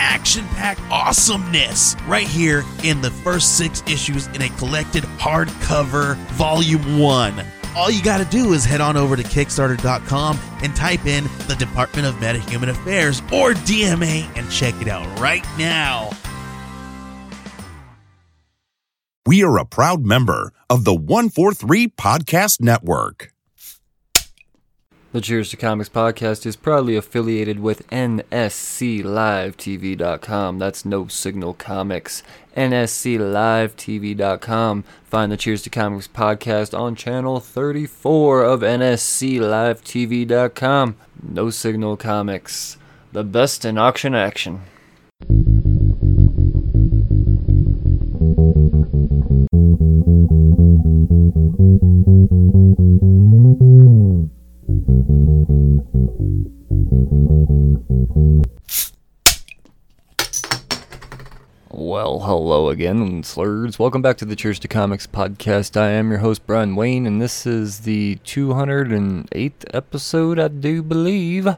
action packed awesomeness right here in the first six issues in a collected hardcover volume one. All you got to do is head on over to Kickstarter.com and type in the Department of Metahuman Affairs or DMA and check it out right now. We are a proud member of the 143 Podcast Network. The Cheers to Comics podcast is proudly affiliated with NSCLiveTV.com. That's No Signal Comics. NSCLiveTV.com. Find the Cheers to Comics podcast on channel 34 of NSCLiveTV.com. No Signal Comics. The best in auction action. Well, hello again, slurs. Welcome back to the Cheers to Comics podcast. I am your host, Brian Wayne, and this is the 208th episode, I do believe.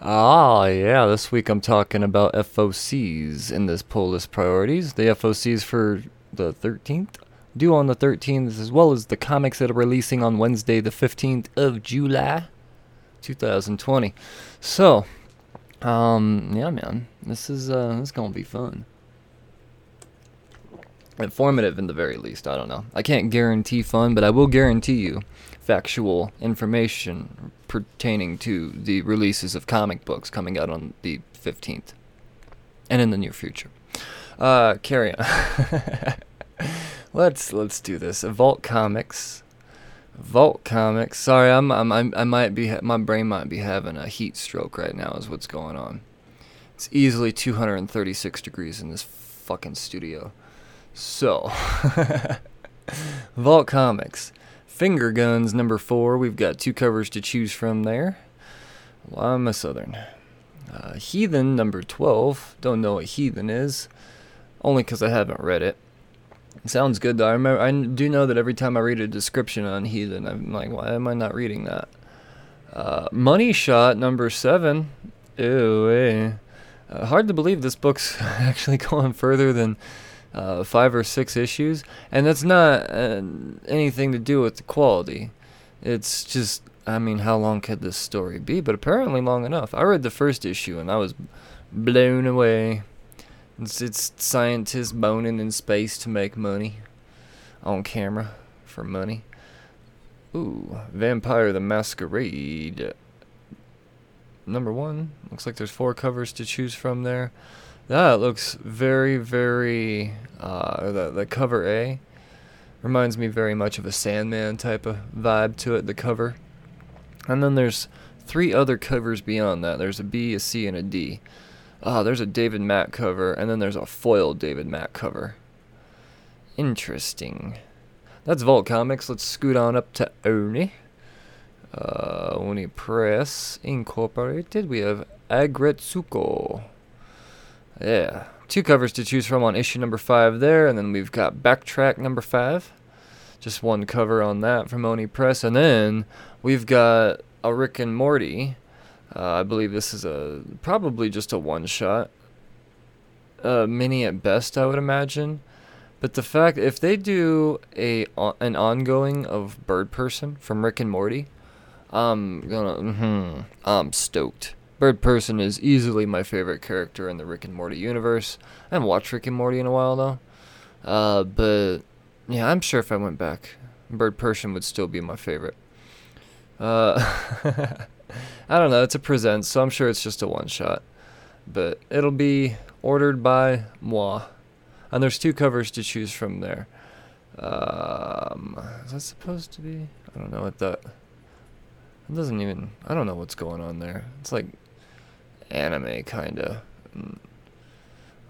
Ah, yeah, this week I'm talking about FOCs in this pull list priorities. The FOCs for the 13th, due on the 13th, as well as the comics that are releasing on Wednesday, the 15th of July, 2020. So, um, yeah, man, this is uh, this is gonna be fun informative in the very least. I don't know. I can't guarantee fun, but I will guarantee you factual information pertaining to the releases of comic books coming out on the 15th and in the near future. Uh, carry on. let's let's do this. Vault Comics. Vault Comics. Sorry, I'm, I'm, I might be my brain might be having a heat stroke right now. Is what's going on. It's easily 236 degrees in this fucking studio. So, Vault Comics. Finger Guns number four. We've got two covers to choose from there. I'm a Southern. Uh, Heathen number 12. Don't know what Heathen is. Only because I haven't read it. it. Sounds good though. I remember. I do know that every time I read a description on Heathen, I'm like, why am I not reading that? Uh, Money Shot number seven. Ew. Eh. Uh, hard to believe this book's actually going further than uh, five or six issues, and that's not uh, anything to do with the quality. It's just, I mean, how long could this story be? But apparently long enough. I read the first issue and I was blown away. It's, it's scientists boning in space to make money on camera for money. Ooh, Vampire the Masquerade. Number one. Looks like there's four covers to choose from there. That looks very, very. Uh, the the cover A reminds me very much of a Sandman type of vibe to it. The cover, and then there's three other covers beyond that. There's a B, a C, and a D. Ah, oh, there's a David Mack cover, and then there's a foiled David Mack cover. Interesting. That's Vault Comics. Let's scoot on up to Oni. Uh, Oni Press Incorporated. We have Aggretsuko. Yeah. Two covers to choose from on issue number five there, and then we've got Backtrack number five. Just one cover on that from Oni Press. And then we've got a Rick and Morty. Uh, I believe this is a probably just a one shot. Uh, mini at best, I would imagine. But the fact if they do a an ongoing of Bird Person from Rick and Morty, I'm gonna mm-hmm, I'm stoked. Bird Person is easily my favorite character in the Rick and Morty universe. I haven't watched Rick and Morty in a while though. Uh, but yeah, I'm sure if I went back, Bird Person would still be my favorite. Uh, I don't know. It's a present, so I'm sure it's just a one shot. But it'll be ordered by moi. And there's two covers to choose from there. Um, is that supposed to be? I don't know what that. It doesn't even. I don't know what's going on there. It's like anime kind of.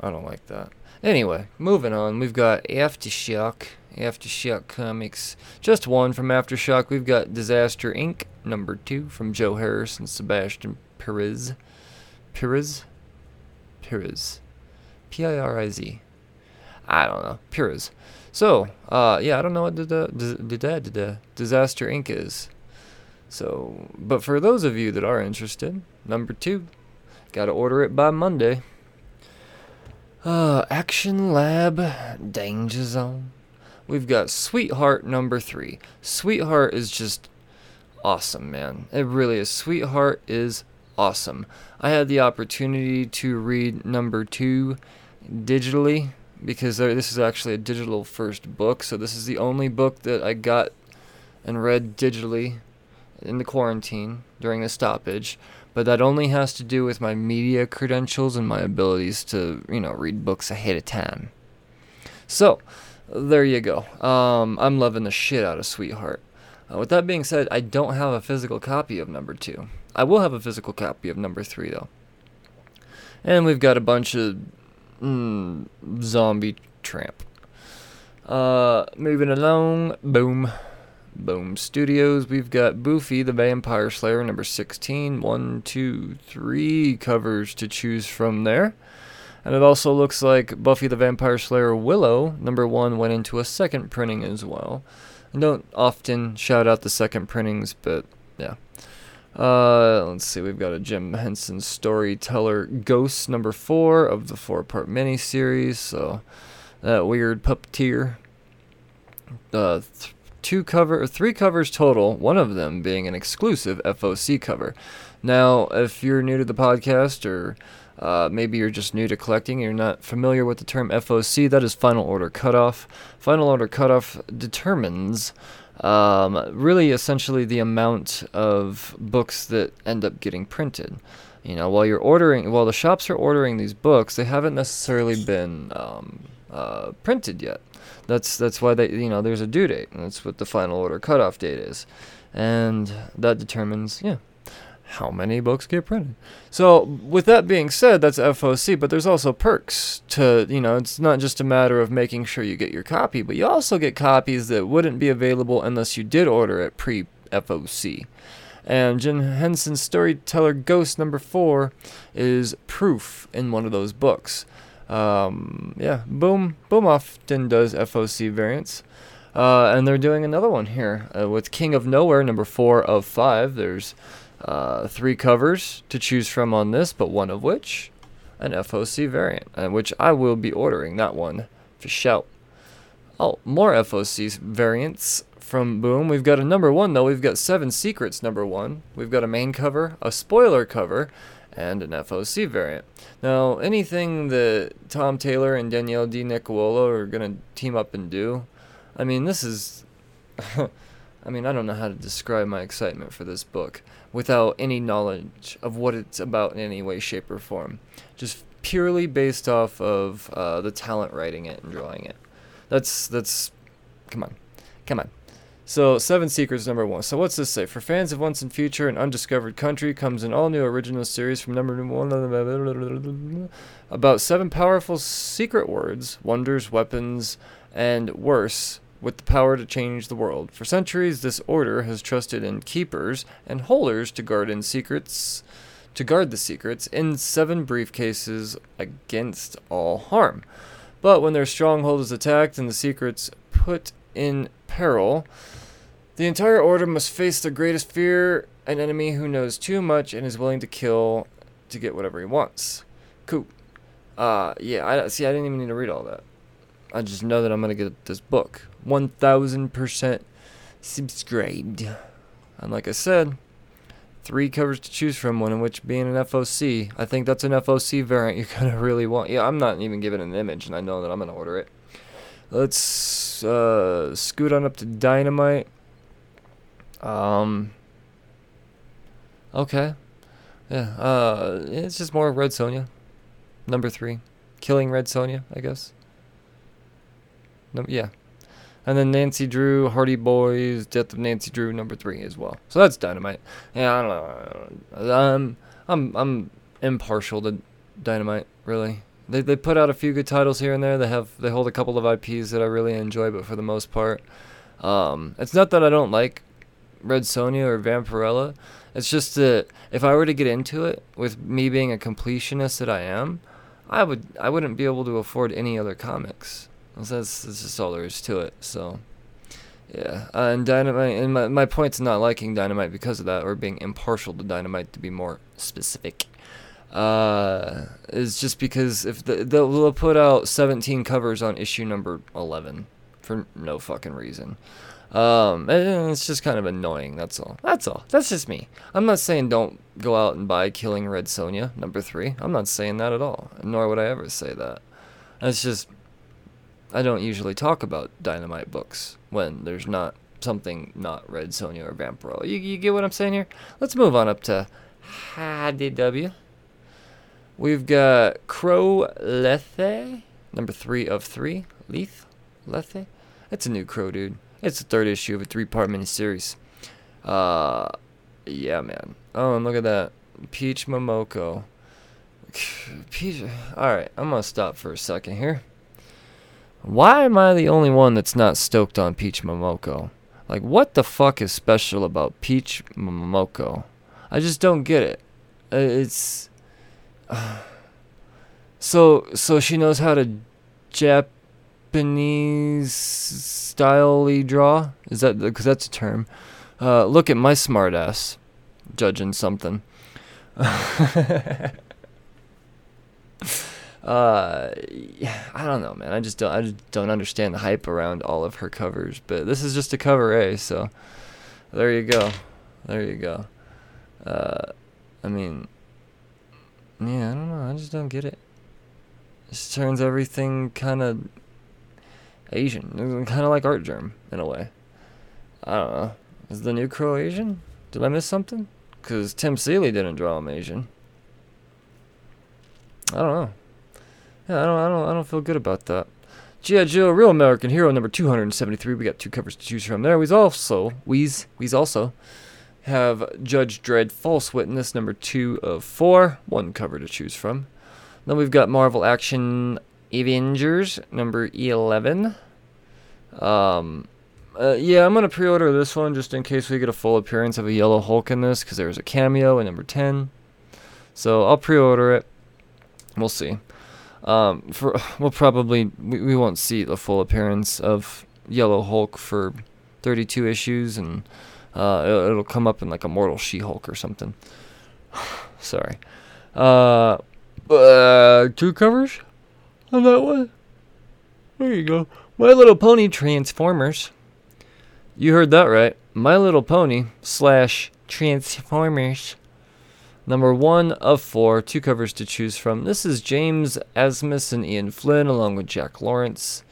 I don't like that. Anyway, moving on. We've got Aftershock. Aftershock Comics. Just one from Aftershock. We've got Disaster Inc. number two from Joe Harris and Sebastian Perez. Perez? Perez. P I R I Z. I don't know. Perez. So, uh, yeah, I don't know what the, the, the, the Disaster Inc. is. So, but for those of you that are interested, number two, gotta order it by Monday. Uh, Action Lab, Danger Zone. We've got Sweetheart number three. Sweetheart is just awesome, man. It really is. Sweetheart is awesome. I had the opportunity to read number two digitally because this is actually a digital first book. So this is the only book that I got and read digitally in the quarantine during the stoppage. But that only has to do with my media credentials and my abilities to, you know, read books ahead of time. So, there you go. Um, I'm loving the shit out of Sweetheart. Uh, with that being said, I don't have a physical copy of number two. I will have a physical copy of number three, though. And we've got a bunch of mm, zombie tramp. Uh, moving along, boom. Boom Studios, we've got Buffy the Vampire Slayer number 16. One, two, three covers to choose from there. And it also looks like Buffy the Vampire Slayer Willow number one went into a second printing as well. I don't often shout out the second printings, but yeah. Uh, let's see, we've got a Jim Henson Storyteller Ghost number four of the four part miniseries. So that weird puppeteer. Uh, th- two cover, three covers total. One of them being an exclusive FOC cover. Now, if you're new to the podcast or uh, maybe you're just new to collecting you're not familiar with the term FOC, that is final order cutoff. Final order cutoff determines um, really essentially the amount of books that end up getting printed. You know, while you're ordering, while the shops are ordering these books, they haven't necessarily been um, uh, printed yet. That's that's why they you know there's a due date, and that's what the final order cutoff date is, and that determines yeah how many books get printed. So with that being said, that's FOC, but there's also perks to you know it's not just a matter of making sure you get your copy, but you also get copies that wouldn't be available unless you did order it pre FOC. And Jim Henson's Storyteller Ghost number four is proof in one of those books. Um, yeah, Boom Boom often does FOC variants. Uh, and they're doing another one here uh, with King of Nowhere, number four of five. There's uh, three covers to choose from on this, but one of which an FOC variant, uh, which I will be ordering that one for shout. Oh, more FOC variants from Boom. We've got a number one though. We've got Seven Secrets number one. We've got a main cover, a spoiler cover, and an FOC variant. Now, anything that Tom Taylor and Danielle Di Nicuolo are going to team up and do, I mean, this is. I mean, I don't know how to describe my excitement for this book without any knowledge of what it's about in any way, shape, or form. Just purely based off of uh, the talent writing it and drawing it. That's that's. Come on, come on. So, Seven Secrets number one. So, what's this say? For fans of Once and Future and Undiscovered Country comes an all new original series from number one about seven powerful secret words, wonders, weapons, and worse, with the power to change the world. For centuries, this order has trusted in keepers and holders to guard in secrets. To guard the secrets in seven briefcases against all harm. But when their stronghold is attacked and the secrets put in peril, the entire order must face the greatest fear an enemy who knows too much and is willing to kill to get whatever he wants. Cool. Uh, yeah, I see. I didn't even need to read all that. I just know that I'm gonna get this book. One thousand percent subscribed. And like I said, three covers to choose from. One of which being an FOC. I think that's an FOC variant you're gonna really want. Yeah, I'm not even given an image, and I know that I'm gonna order it. Let's uh, scoot on up to Dynamite. Um. Okay. Yeah. Uh, it's just more Red Sonja. Number three, killing Red Sonja, I guess. No, yeah. And then Nancy Drew, Hardy Boys, Death of Nancy Drew, number three as well. So that's Dynamite. Yeah, I don't know. I'm I'm I'm impartial to Dynamite, really. They they put out a few good titles here and there. They have they hold a couple of IPs that I really enjoy, but for the most part, um, it's not that I don't like Red Sonja or Vampirella. It's just that if I were to get into it, with me being a completionist that I am, I would I wouldn't be able to afford any other comics. That's, that's just all there is to it. So, yeah. Uh, and Dynamite, and my, my point's not liking Dynamite because of that, or being impartial to Dynamite to be more specific, uh, is just because if the, they'll put out 17 covers on issue number 11 for no fucking reason. Um, it's just kind of annoying. That's all. That's all. That's just me. I'm not saying don't go out and buy Killing Red Sonja number three. I'm not saying that at all. Nor would I ever say that. It's just I don't usually talk about Dynamite books when there's not something not Red Sonja or Vampirella. You, you get what I'm saying here? Let's move on up to IDW. We've got Crow Lethe, number three of three. Leith? Lethe? That's a new Crow, dude. It's the third issue of a three-part miniseries. Uh, yeah, man. Oh, and look at that, Peach Momoko. Peach. All right, I'm gonna stop for a second here. Why am I the only one that's not stoked on Peach Momoko? Like, what the fuck is special about Peach Momoko? I just don't get it. Uh, it's so so she knows how to Jap Japanese style draw? Is that because that's a term? Uh, look at my smartass judging something. uh, I don't know, man. I just don't. I just don't understand the hype around all of her covers. But this is just a cover A, so there you go. There you go. Uh, I mean, yeah, I don't know. I just don't get it. This turns everything kind of Asian. Kind of like Artgerm in a way. I don't know. Is the new Crow Asian? Did I miss something? Because Tim Seeley didn't draw him Asian. I don't know. Yeah, I don't, I don't, I don't feel good about that. G.I. Joe, Real American Hero number 273. We got two covers to choose from there. We also, we's, we's also have Judge Dredd False Witness number two of four. One cover to choose from. Then we've got Marvel Action Avengers number 11. Um, uh, yeah, I'm gonna pre-order this one just in case we get a full appearance of a Yellow Hulk in this, because there's a cameo in number 10. So I'll pre-order it. We'll see. Um, for we'll probably we, we won't see the full appearance of Yellow Hulk for 32 issues, and uh, it'll, it'll come up in like a Mortal She-Hulk or something. Sorry. Uh, uh, two covers on that one. There you go. My Little Pony Transformers. You heard that right. My Little Pony slash Transformers. Number one of four, two covers to choose from. This is James Asmus and Ian Flynn along with Jack Lawrence.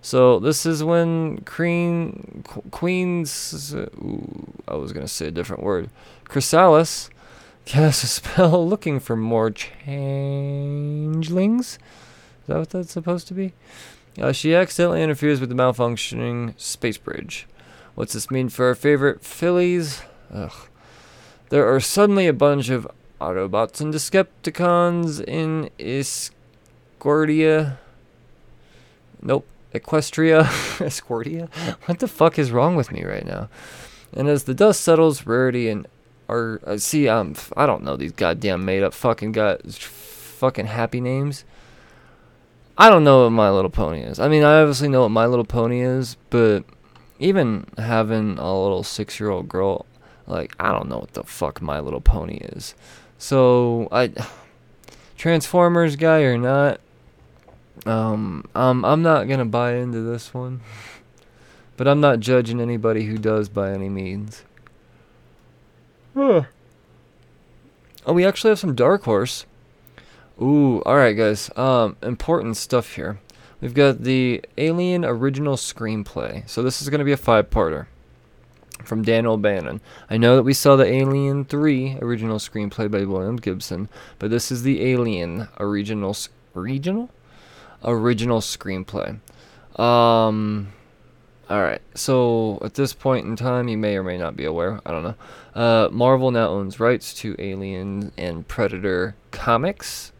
So this is when Queen Queen's ooh, I was gonna say a different word. Chrysalis casts a spell looking for more changelings. Is that what that's supposed to be? Uh, she accidentally interferes with the malfunctioning space bridge. What's this mean for our favorite fillies? Ugh. There are suddenly a bunch of Autobots and Decepticons in Escortia. Nope. Equestria. Escortia? What the fuck is wrong with me right now? And as the dust settles, Rarity and are uh, see um I don't know these goddamn made up fucking got fucking happy names. I don't know what My Little Pony is. I mean, I obviously know what My Little Pony is, but even having a little six year old girl, like, I don't know what the fuck My Little Pony is. So, I. Transformers guy or not, um, um, I'm not gonna buy into this one. but I'm not judging anybody who does by any means. Huh. Oh, we actually have some Dark Horse. Ooh, alright guys. Um, important stuff here. We've got the Alien original screenplay. So this is going to be a five-parter from Dan O'Bannon. I know that we saw the Alien 3 original screenplay by William Gibson, but this is the Alien original regional original screenplay. Um all right. So at this point in time, you may or may not be aware. I don't know. Uh, Marvel now owns rights to Alien and Predator comics.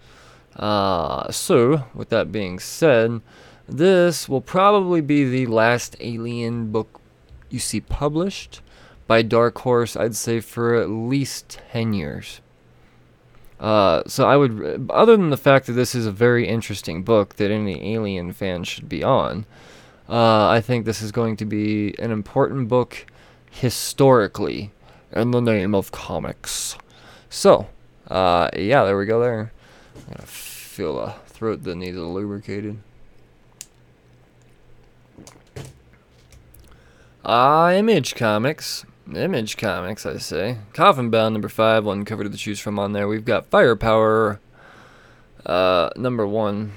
Uh, so, with that being said, this will probably be the last Alien book you see published by Dark Horse, I'd say, for at least 10 years. Uh, so I would, other than the fact that this is a very interesting book that any Alien fan should be on, uh, I think this is going to be an important book historically in the name of comics. So, uh, yeah, there we go there. Feel a throat that needs a lubricated. Ah, Image Comics. Image Comics, I say. Coffin Bound number five, one cover to choose from on there. We've got Firepower, uh, number one,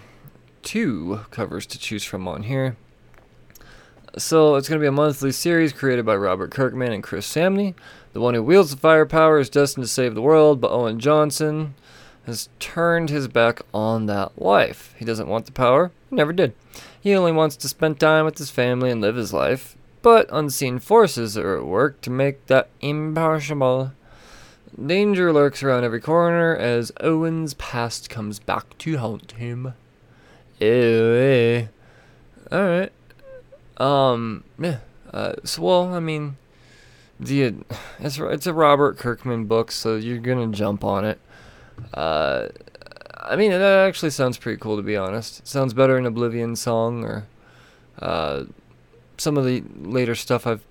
two covers to choose from on here. So it's going to be a monthly series created by Robert Kirkman and Chris Samnee. The one who wields the firepower is destined to save the world, but Owen Johnson has turned his back on that life. He doesn't want the power, he never did. He only wants to spend time with his family and live his life, but unseen forces are at work to make that impossible. Danger lurks around every corner as Owen's past comes back to haunt him. Ew. Alright. Um, yeah. Uh, so, well, I mean, the it's it's a Robert Kirkman book, so you're gonna jump on it. Uh, I mean, that actually sounds pretty cool to be honest. It sounds better than Oblivion Song or uh, some of the later stuff I've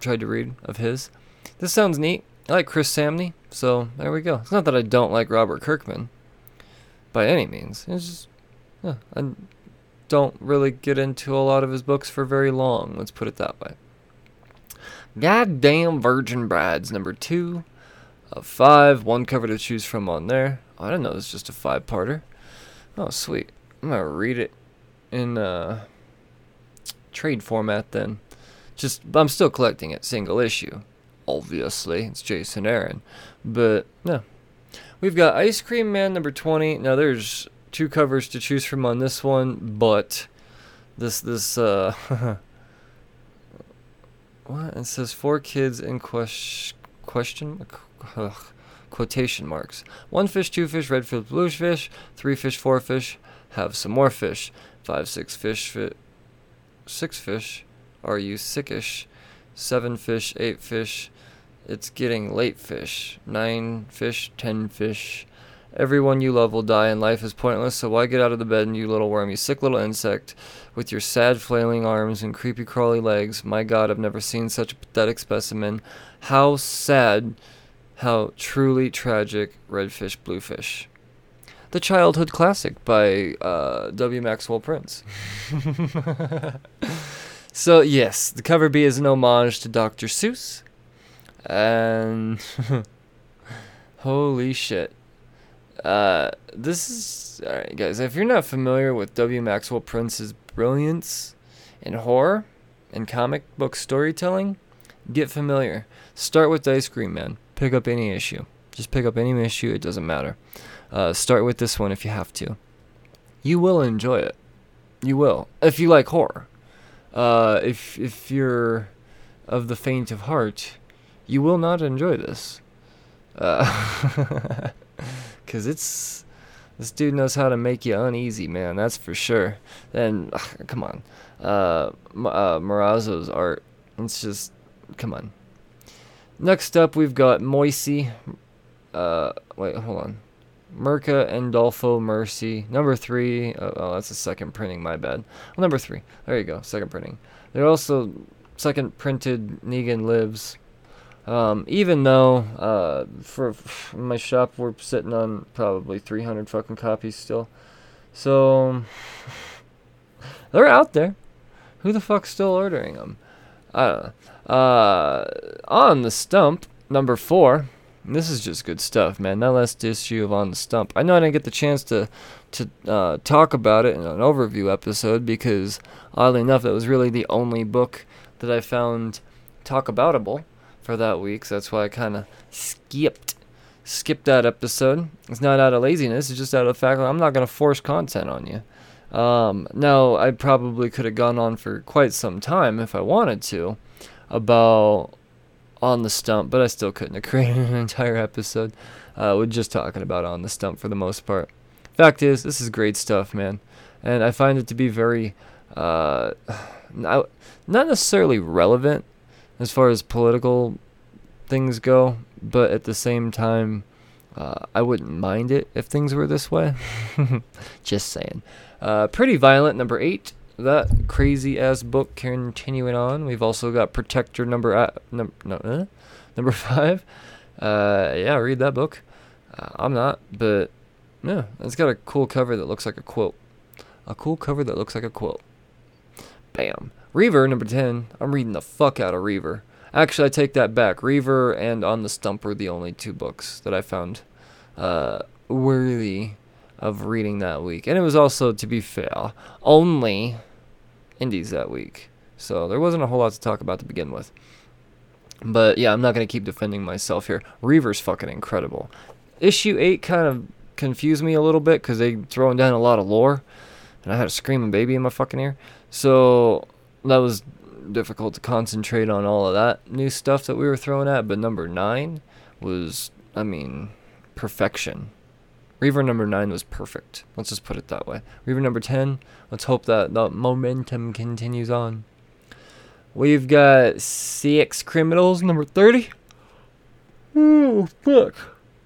tried to read of his. This sounds neat. I like Chris Samnee, so there we go. It's not that I don't like Robert Kirkman by any means. It's just yeah, I don't really get into a lot of his books for very long. Let's put it that way. Goddamn Virgin Brides, number two of five. One cover to choose from on there. Oh, I didn't know it was just a five parter. Oh, sweet. I'm going to read it in uh, trade format then. Just, I'm still collecting it single issue. Obviously, it's Jason Aaron. But, no. We've got Ice Cream Man number 20. Now, there's two covers to choose from on this one, but this, this, uh, What? It says four kids in question question ugh, quotation marks. One fish, two fish, red fish, blue fish, three fish, four fish, have some more fish. Five, six fish, fi- six fish. Are you sickish? Seven fish, eight fish. It's getting late fish. Nine fish, ten fish. Everyone you love will die and life is pointless, so why get out of the bed, you little worm, you sick little insect, with your sad flailing arms and creepy crawly legs. My god, I've never seen such a pathetic specimen. How sad, how truly tragic, redfish, bluefish. The Childhood Classic by uh, W. Maxwell Prince. so, yes, the cover B is an homage to Dr. Seuss. And. holy shit. Uh, this is alright, guys. If you're not familiar with W. Maxwell Prince's brilliance in horror and comic book storytelling, get familiar. Start with Ice Cream Man. Pick up any issue. Just pick up any issue. It doesn't matter. Uh, start with this one if you have to. You will enjoy it. You will if you like horror. Uh, if if you're of the faint of heart, you will not enjoy this. Uh, Cause it's this dude knows how to make you uneasy, man. That's for sure. And ugh, come on, uh, uh, Morazzo's art. It's just come on. Next up, we've got Moisey. Uh, wait, hold on. Mirka Andolfo Mercy. Number three. Oh, oh, that's a second printing. My bad. Well, number three. There you go. Second printing. They're also second printed Negan Lives. Um, even though uh, for, for my shop we're sitting on probably 300 fucking copies still, so they're out there. Who the fuck's still ordering them? I don't know. Uh, on the stump number four. This is just good stuff, man. That last issue of On the Stump. I know I didn't get the chance to to uh, talk about it in an overview episode because, oddly enough, that was really the only book that I found talk aboutable for that week. So that's why I kind of skipped skipped that episode. It's not out of laziness. It's just out of the fact that I'm not gonna force content on you. Um, now I probably could have gone on for quite some time if I wanted to about on the stump, but I still couldn't have created an entire episode uh, with just talking about on the stump for the most part. fact is, this is great stuff, man, and I find it to be very, uh, not necessarily relevant as far as political things go, but at the same time, uh, I wouldn't mind it if things were this way. Just saying. Uh, Pretty Violent, number eight. That crazy ass book continuing on. We've also got Protector number uh, num- no, uh, number five. Uh, yeah, read that book. Uh, I'm not, but yeah, it's got a cool cover that looks like a quilt. A cool cover that looks like a quilt. Bam. Reaver number ten. I'm reading the fuck out of Reaver. Actually, I take that back. Reaver and On the Stump were the only two books that I found uh, worthy of reading that week. And it was also, to be fair, only indies that week. So there wasn't a whole lot to talk about to begin with. But yeah, I'm not going to keep defending myself here. Reaver's fucking incredible. Issue 8 kind of confused me a little bit because they throwing down a lot of lore. And I had a screaming baby in my fucking ear. So that was difficult to concentrate on all of that new stuff that we were throwing at. But number nine was, I mean, perfection. Reaver number nine was perfect. Let's just put it that way. Reaver number 10, let's hope that the momentum continues on. We've got Sex Criminals number 30. Oh, fuck.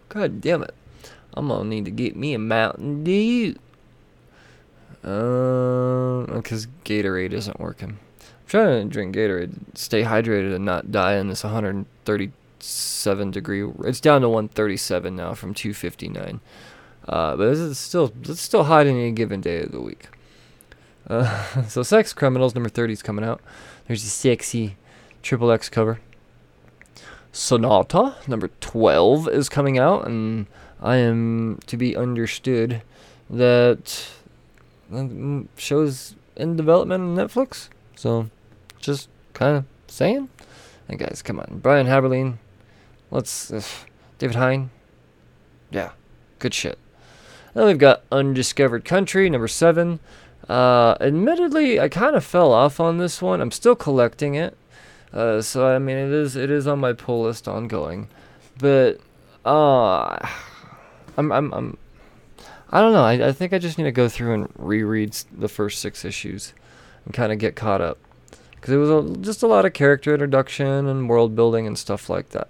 God damn it. I'm gonna need to get me a Mountain Dew. Uh, because Gatorade isn't working I'm trying to drink Gatorade, stay hydrated, and not die in this 137 degree. It's down to 137 now from 259. Uh, but it's still it's still hot in any given day of the week. Uh, so, Sex Criminals number 30 is coming out. There's a sexy triple X cover. Sonata number 12 is coming out, and I am to be understood that shows in development on Netflix. So just kind of saying. And guys, come on. Brian Haberlin. Let's. Uh, David Hine. Yeah. Good shit. Then we've got Undiscovered Country, number seven. Uh, admittedly, I kind of fell off on this one. I'm still collecting it. Uh, so I mean, it is it is on my pull list ongoing, but uh, I'm I'm I'm I don't know. I I think I just need to go through and reread the first six issues and kind of get caught up because it was a, just a lot of character introduction and world building and stuff like that.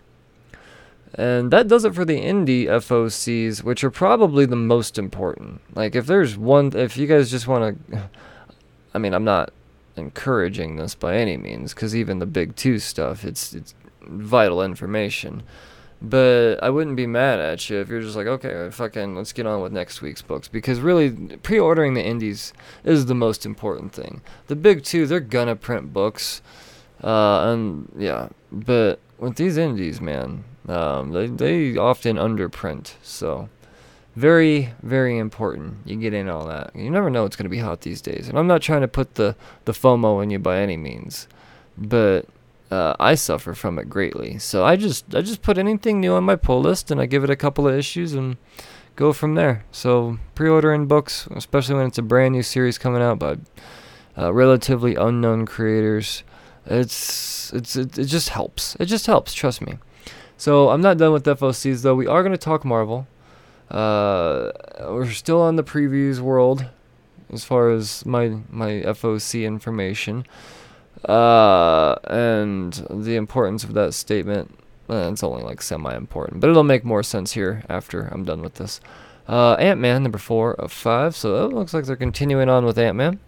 And that does it for the indie FOCs, which are probably the most important. Like, if there's one, if you guys just want to, I mean, I'm not encouraging this by any means, because even the big two stuff, it's it's vital information. But I wouldn't be mad at you if you're just like, okay, fucking, let's get on with next week's books. Because really, pre ordering the indies is the most important thing. The big two, they're gonna print books. Uh, and yeah, but with these indies, man, um, they, they often underprint. So, very, very important. You get in all that. You never know what's going to be hot these days. And I'm not trying to put the, the FOMO in you by any means. But uh, I suffer from it greatly. So I just I just put anything new on my pull list and I give it a couple of issues and go from there. So pre-ordering books, especially when it's a brand new series coming out by uh, relatively unknown creators, it's it's it, it just helps. It just helps. Trust me. So I'm not done with FOCs though. We are going to talk Marvel. Uh, we're still on the previews world as far as my my FOC information. Uh, and the importance of that statement, it's only like semi important, but it'll make more sense here after I'm done with this. Uh, Ant Man, number four of five. So it looks like they're continuing on with Ant Man.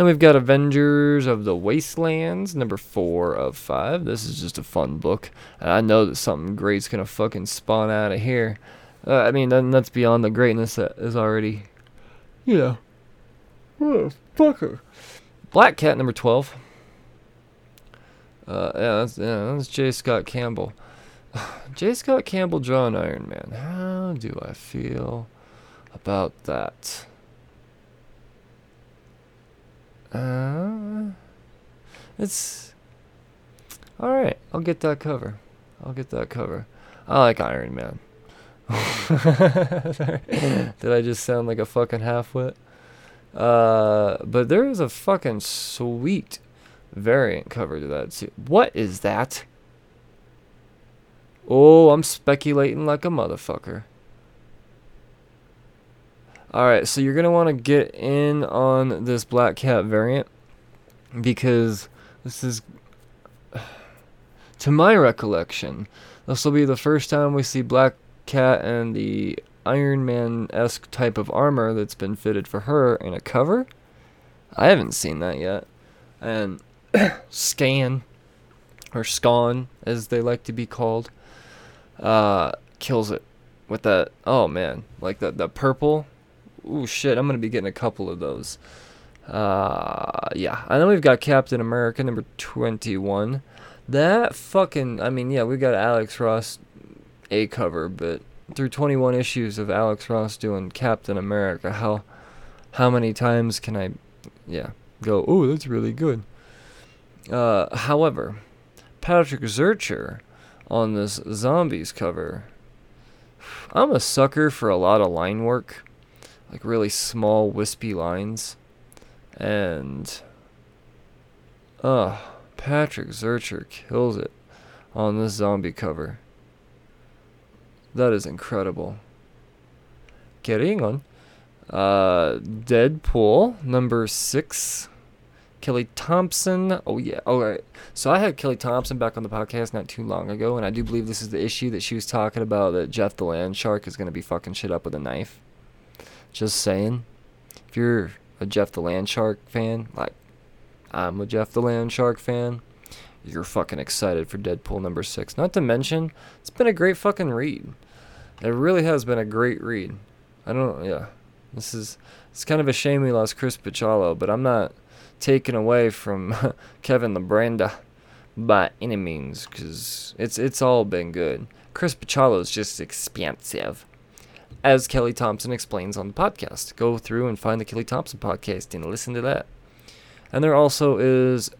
Then we've got Avengers of the Wastelands, number four of five. This is just a fun book. And I know that something great's to fucking spawn out of here. Uh, I mean, then that's beyond the greatness that is already, you know. Oh, fucker. Black Cat, number 12. Uh, yeah, that's, yeah, that's J. Scott Campbell. J. Scott Campbell drawing Iron Man. How do I feel about that? Uh, it's all right. I'll get that cover. I'll get that cover. I like Iron Man. Did I just sound like a fucking halfwit? Uh, but there is a fucking sweet variant cover to that too. What is that? Oh, I'm speculating like a motherfucker. All right, so you're gonna want to get in on this Black Cat variant because this is, to my recollection, this will be the first time we see Black Cat and the Iron Man esque type of armor that's been fitted for her in a cover. I haven't seen that yet. And Skan, or Skan, as they like to be called, uh, kills it with that. Oh man, like the the purple. Ooh shit! I'm gonna be getting a couple of those. Uh, yeah. I know we've got Captain America number 21. That fucking. I mean, yeah, we got Alex Ross a cover, but through 21 issues of Alex Ross doing Captain America, how how many times can I, yeah, go? Oh, that's really good. Uh, however, Patrick Zircher on this zombies cover. I'm a sucker for a lot of line work, like really small, wispy lines. And, uh, Patrick Zircher kills it on this zombie cover. That is incredible. Carrying on. Uh, Deadpool, number six. Kelly Thompson. Oh yeah. All right. So I had Kelly Thompson back on the podcast not too long ago, and I do believe this is the issue that she was talking about that Jeff the Land Shark is gonna be fucking shit up with a knife. Just saying. If you're a Jeff the Land Shark fan, like I'm a Jeff the Land Shark fan, you're fucking excited for Deadpool number six. Not to mention, it's been a great fucking read. It really has been a great read. I don't. Yeah. This is. It's kind of a shame we lost Chris Bachalo, but I'm not taken away from Kevin Libranda by any means, because it's it's all been good. Chris is just expansive, as Kelly Thompson explains on the podcast. Go through and find the Kelly Thompson podcast and listen to that. And there also is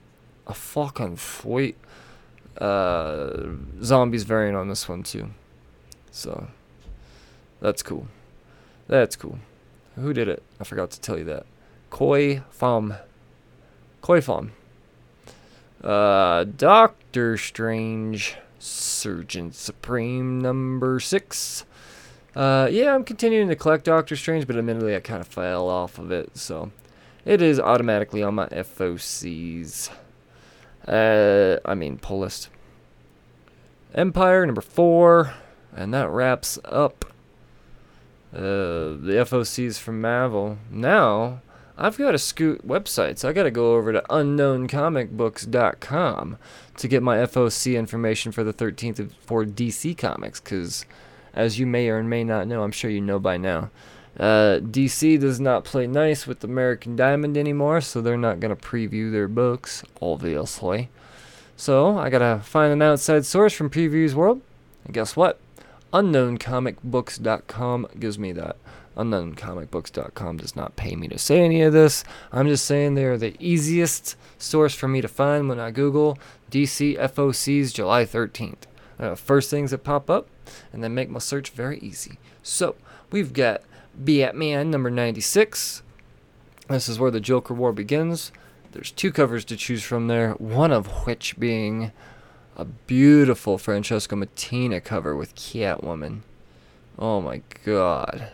a fucking sweet uh, zombies variant on this one too. So that's cool. That's cool. Who did it? I forgot to tell you that. Khoi Pham. Khoi Pham. Uh, Doctor Strange, Surgeon Supreme number six. Uh, yeah, I'm continuing to collect Doctor Strange, but admittedly I kind of fell off of it, so it is automatically on my FOCs. Uh, I mean, pull list. Empire number four, and that wraps up uh, the FOCs from Marvel. Now, I've got to scoot websites. I got to go over to unknowncomicbooks.com to get my FOC information for the 13th for DC Comics, because as you may or may not know, I'm sure you know by now, uh, DC does not play nice with American Diamond anymore, so they're not going to preview their books, obviously. So I got to find an outside source from Previews World, and guess what? UnknownComicBooks.com gives me that. UnknownComicBooks.com does not pay me to say any of this. I'm just saying they are the easiest source for me to find when I Google DC FOCs July 13th. Uh, first things that pop up, and then make my search very easy. So, we've got Batman number 96. This is where the Joker War begins. There's two covers to choose from there, one of which being a beautiful Francesco Mattina cover with Catwoman. Oh my god.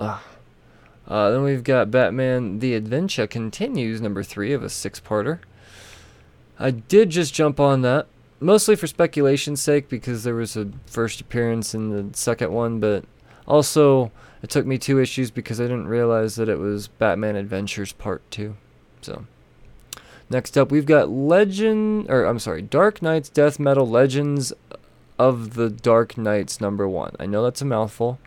Uh, then we've got Batman The Adventure Continues, number three of a six parter. I did just jump on that, mostly for speculation's sake because there was a first appearance in the second one, but also it took me two issues because I didn't realize that it was Batman Adventures Part 2. So. Next up, we've got Legend, or I'm sorry, Dark Knights Death Metal Legends of the Dark Knights number one. I know that's a mouthful.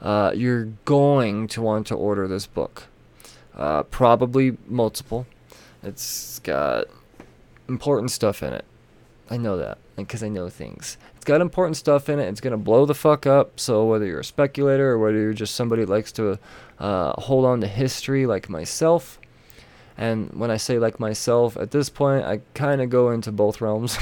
Uh, you're going to want to order this book. Uh, probably multiple. It's got important stuff in it. I know that because I know things. It's got important stuff in it. It's gonna blow the fuck up. So whether you're a speculator or whether you're just somebody that likes to uh, hold on to history like myself, and when I say like myself, at this point, I kind of go into both realms.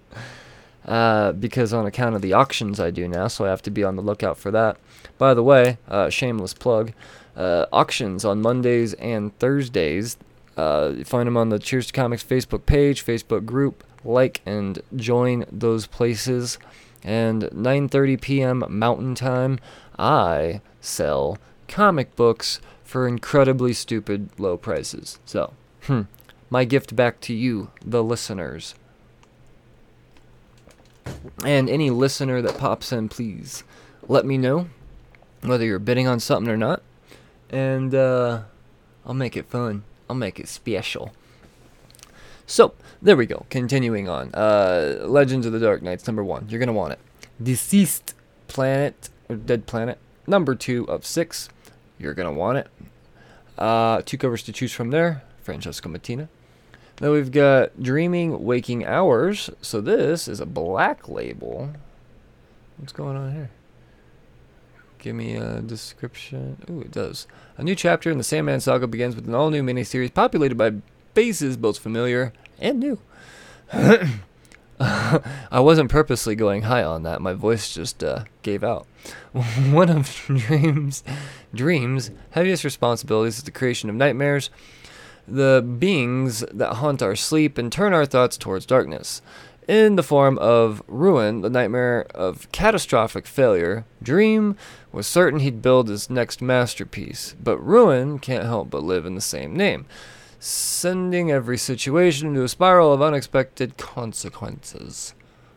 uh, because on account of the auctions I do now, so I have to be on the lookout for that. By the way, uh, shameless plug uh, auctions on Mondays and Thursdays. Uh, find them on the Cheers to Comics Facebook page, Facebook group. Like and join those places. And 9:30 p.m. Mountain Time, I sell comic books for incredibly stupid low prices. So, hmm, my gift back to you, the listeners. And any listener that pops in, please let me know whether you're bidding on something or not. And uh, I'll make it fun. I'll make it special. So, there we go. Continuing on. Uh, Legends of the Dark Knights, number one. You're going to want it. Deceased Planet, or Dead Planet, number two of six. You're going to want it. Uh, two covers to choose from there. Francesco Mattina. Then we've got Dreaming Waking Hours. So this is a black label. What's going on here? Give me a description. Ooh, it does. A new chapter in the Sandman saga begins with an all new miniseries populated by bases both familiar and new. I wasn't purposely going high on that. My voice just uh, gave out. One of Dream's dreams heaviest responsibilities is the creation of nightmares, the beings that haunt our sleep and turn our thoughts towards darkness. In the form of ruin, the nightmare of catastrophic failure, Dream was certain he'd build his next masterpiece, but Ruin can't help but live in the same name, sending every situation into a spiral of unexpected consequences.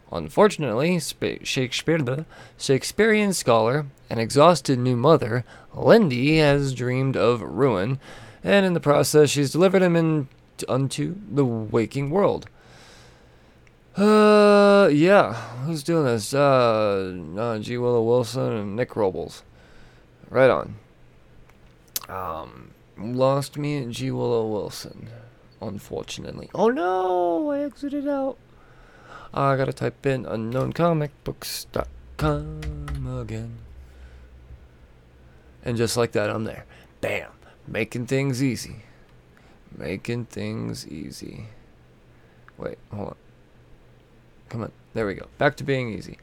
Unfortunately, Sp- Shakespeare, the Shakespearean scholar and exhausted new mother, Lindy, has dreamed of ruin, and in the process, she's delivered him in, unto the waking world. Uh, yeah. Who's doing this? Uh, uh, G. Willow Wilson and Nick Robles. Right on. Um, lost me at G. Willow Wilson, unfortunately. Oh no, I exited out. I gotta type in unknowncomicbooks.com again. And just like that, I'm there. Bam. Making things easy. Making things easy. Wait, hold on. Come on. There we go. Back to being easy.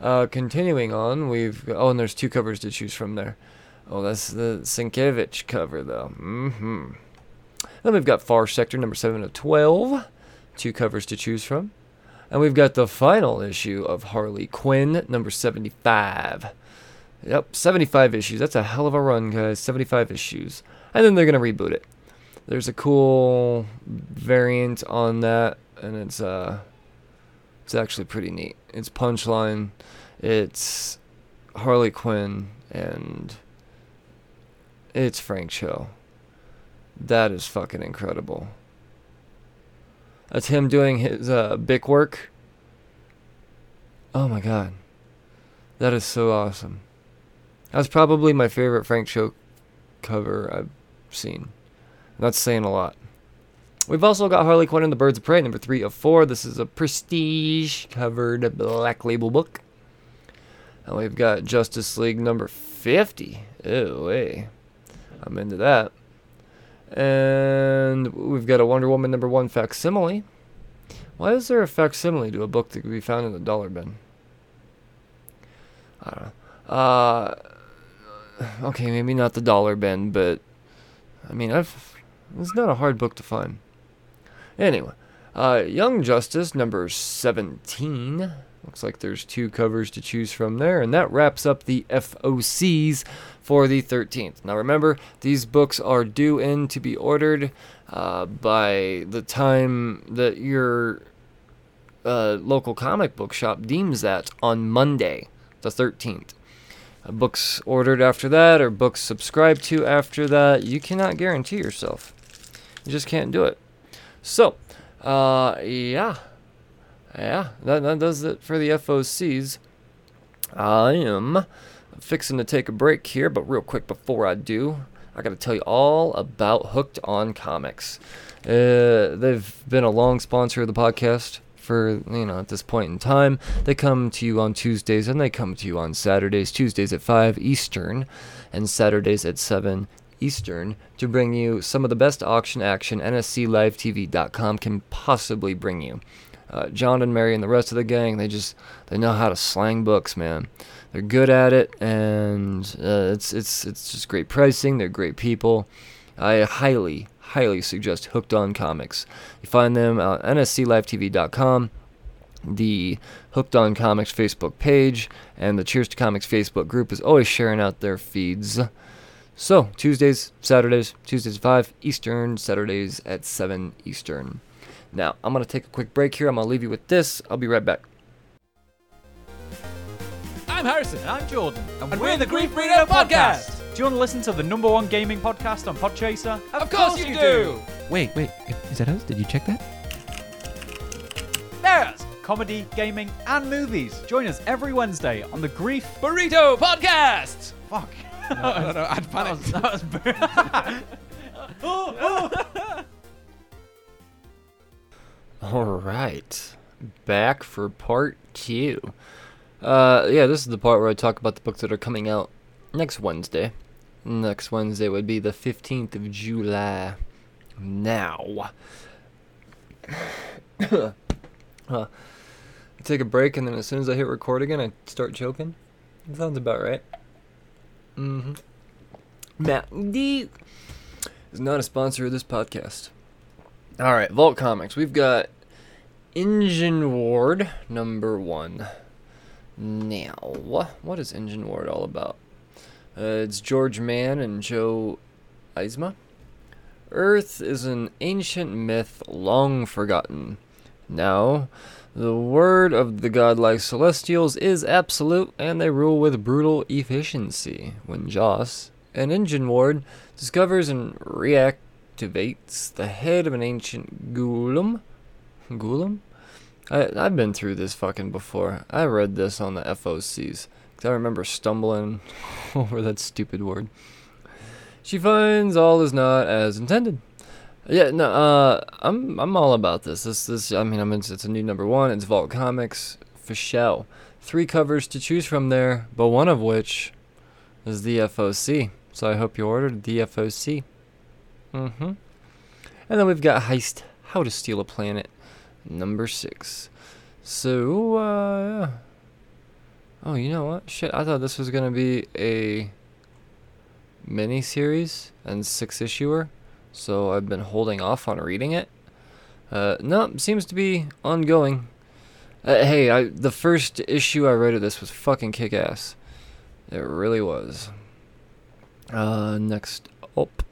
Uh, continuing on, we've oh, and there's two covers to choose from there. Oh, that's the Sienkiewicz cover though. Mm-hmm. Then we've got Far Sector number seven of twelve. Two covers to choose from, and we've got the final issue of Harley Quinn number seventy-five. Yep, seventy-five issues. That's a hell of a run, guys. Seventy-five issues, and then they're gonna reboot it. There's a cool variant on that, and it's uh it's actually pretty neat. It's Punchline, it's Harley Quinn, and it's Frank Cho. That is fucking incredible. That's him doing his uh, Bic work. Oh my god. That is so awesome. That's probably my favorite Frank Cho cover I've seen. That's saying a lot. We've also got Harley Quinn and the Birds of Prey, number three of four. This is a prestige covered black label book. And we've got Justice League number 50. Oh, hey. I'm into that. And we've got a Wonder Woman number one facsimile. Why is there a facsimile to a book that can be found in the dollar bin? I don't know. Uh, okay, maybe not the dollar bin, but I mean, I've it's not a hard book to find. Anyway, uh, Young Justice number 17. Looks like there's two covers to choose from there, and that wraps up the FOCs for the 13th. Now remember, these books are due in to be ordered uh, by the time that your uh, local comic book shop deems that on Monday, the 13th. Uh, books ordered after that or books subscribed to after that, you cannot guarantee yourself. You just can't do it. So, uh, yeah. Yeah, that, that does it for the FOCs. I am fixing to take a break here, but real quick before I do, I got to tell you all about Hooked on Comics. Uh, they've been a long sponsor of the podcast for, you know, at this point in time. They come to you on Tuesdays and they come to you on Saturdays. Tuesdays at 5 Eastern and Saturdays at 7 Eastern to bring you some of the best auction action NSCLiveTV.com can possibly bring you. Uh, John and Mary and the rest of the gang, they just they know how to slang books, man. They're good at it, and uh, it's it's it's just great pricing. They're great people. I highly highly suggest Hooked on Comics. You find them at NSCLiveTV.com. the Hooked on Comics Facebook page and the Cheers to Comics Facebook group is always sharing out their feeds. So, Tuesdays, Saturdays, Tuesdays at 5 Eastern, Saturdays at 7 Eastern. Now, I'm going to take a quick break here. I'm going to leave you with this. I'll be right back. I'm Harrison. And I'm Jordan. And, we're, the Grief Burrito Podcast. Do you want to listen to the number one gaming podcast on Podchaser? Of, course, you do. Wait, wait, is that us? Did you check that? There's comedy, gaming, and movies. Join us every Wednesday on the Grief. Burrito Podcast. Fuck. No, no, no, I'd That was, that was All right, back for part two. Uh, yeah, this is the part where I talk about the books that are coming out next Wednesday. Next Wednesday would be the 15th of July. Now, uh, take a break, and then as soon as I hit record again, I start choking. That sounds about right. Mm-hmm. Matt D is not a sponsor of this podcast. All right, Vault Comics. We've got Engineward number one. Now, what is Engineward all about? Uh, it's George Mann and Joe Eisma. Earth is an ancient myth long forgotten. Now, the word of the godlike celestials is absolute, and they rule with brutal efficiency. When Joss, an engineward, discovers and reactivates the head of an ancient golem, golem. I I've been through this fucking before. I read this on the FOCs. 'cause I remember stumbling over that stupid word. She finds all is not as intended. Yeah, no, uh, I'm I'm all about this. This this I mean, I mean, it's, it's a new number one. It's Vault Comics for show. Three covers to choose from there, but one of which is the FOC. So I hope you ordered the FOC. Mm-hmm. And then we've got Heist: How to Steal a Planet, number six. So, uh, oh, you know what? Shit, I thought this was gonna be a mini series and six issuer, so I've been holding off on reading it. Uh, no, seems to be ongoing. Uh, hey, I the first issue I read of this was fucking kick ass. It really was. Uh, next up,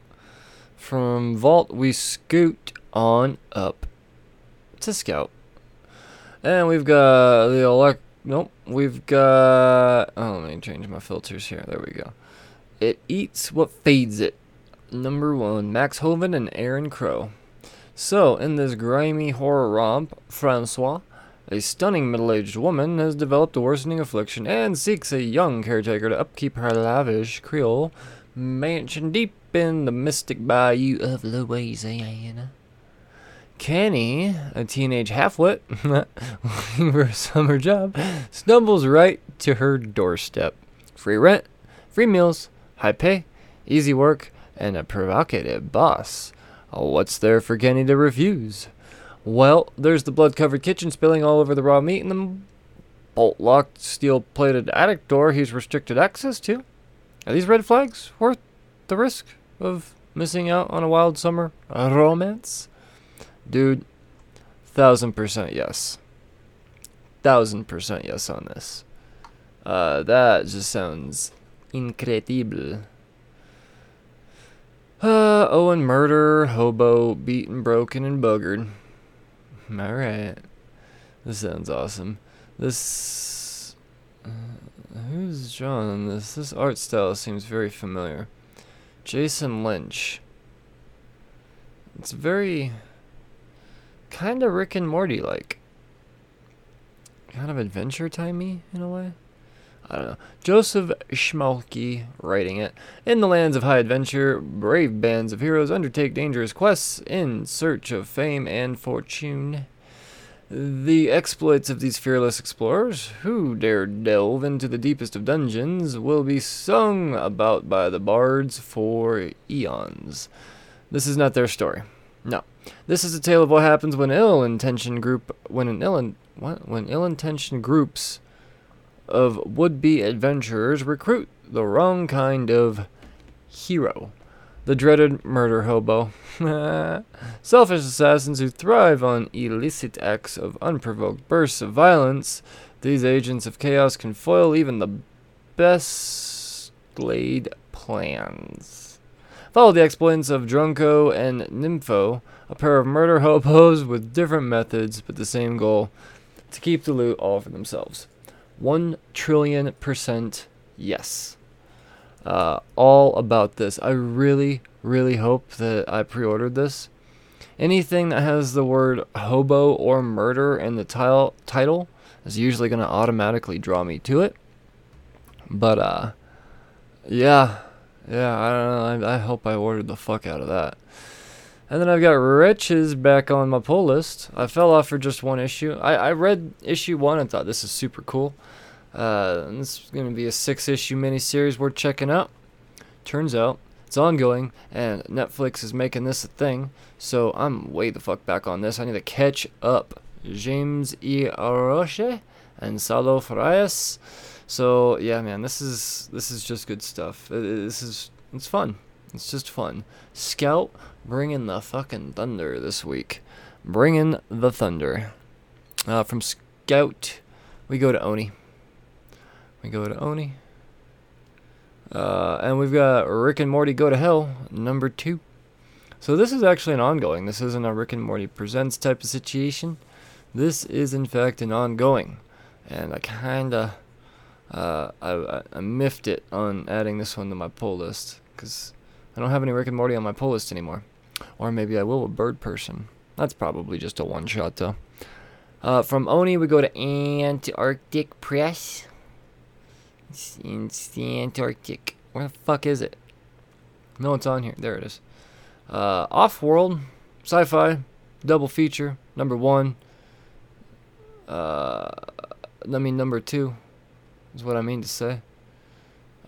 from Vault we scoot on up to Scout, and we've got the elect. Nope, we've got. Oh, let me change my filters here. There we go. It eats what feeds it. Number one, Max Hoven and Aaron Crow. So, in this grimy horror romp, Francois, a stunning middle aged woman, has developed a worsening affliction and seeks a young caretaker to upkeep her lavish Creole mansion deep in the mystic bayou of Louisiana. Kenny, a teenage halfwit looking for a summer job, stumbles right to her doorstep. Free rent, free meals, high pay, easy work, and a provocative boss. What's there for Kenny to refuse? Well, there's the blood covered kitchen spilling all over the raw meat and the bolt locked steel plated attic door he's restricted access to. Are these red flags worth the risk of missing out on a wild summer romance? Dude, thousand percent yes. Thousand percent yes on this. Uh, that just sounds incredible. Uh, Owen murder, hobo, beaten, broken, and boogered. Alright. This sounds awesome. This. Uh, who's drawing this? This art style seems very familiar. Jason Lynch. It's very. kind of Rick and Morty like. Kind of adventure timey in a way. I don't know. Joseph Schmalke writing it. In the lands of high adventure, brave bands of heroes undertake dangerous quests in search of fame and fortune. The exploits of these fearless explorers, who dare delve into the deepest of dungeons, will be sung about by the bards for eons. This is not their story. No. This is a tale of what happens when ill-intentioned group when an ill what when ill-intentioned groups of would be adventurers recruit the wrong kind of hero. the dreaded murder hobo. Selfish assassins who thrive on illicit acts of unprovoked bursts of violence. These agents of chaos can foil even the best laid plans. Follow the exploits of Drunko and Nympho, a pair of murder hobos with different methods but the same goal to keep the loot all for themselves. One trillion percent yes. Uh, all about this. I really, really hope that I pre ordered this. Anything that has the word hobo or murder in the tile, title is usually going to automatically draw me to it. But, uh, yeah, yeah, I don't know. I, I hope I ordered the fuck out of that. And then I've got Riches back on my pull list. I fell off for just one issue. I, I read issue one and thought this is super cool. Uh, this is going to be a six issue miniseries worth checking out. Turns out it's ongoing, and Netflix is making this a thing. So I'm way the fuck back on this. I need to catch up. James E. Aroche and Salo Farias. So yeah, man, this is this is just good stuff. This is it's fun. It's just fun. Scout bringing the fucking thunder this week. Bringing the thunder. Uh, from Scout, we go to Oni. We go to Oni. Uh, and we've got Rick and Morty Go to Hell, number two. So this is actually an ongoing. This isn't a Rick and Morty Presents type of situation. This is, in fact, an ongoing. And I kinda. Uh, I, I, I miffed it on adding this one to my pull list. Because I don't have any Rick and Morty on my pull list anymore. Or maybe I will with Bird Person. That's probably just a one shot, though. Uh, from Oni, we go to Antarctic Press. It's, it's the Antarctic. Where the fuck is it? No, it's on here. There it is. Uh, Off World, sci fi, double feature, number one. Uh, I mean, number two is what I mean to say.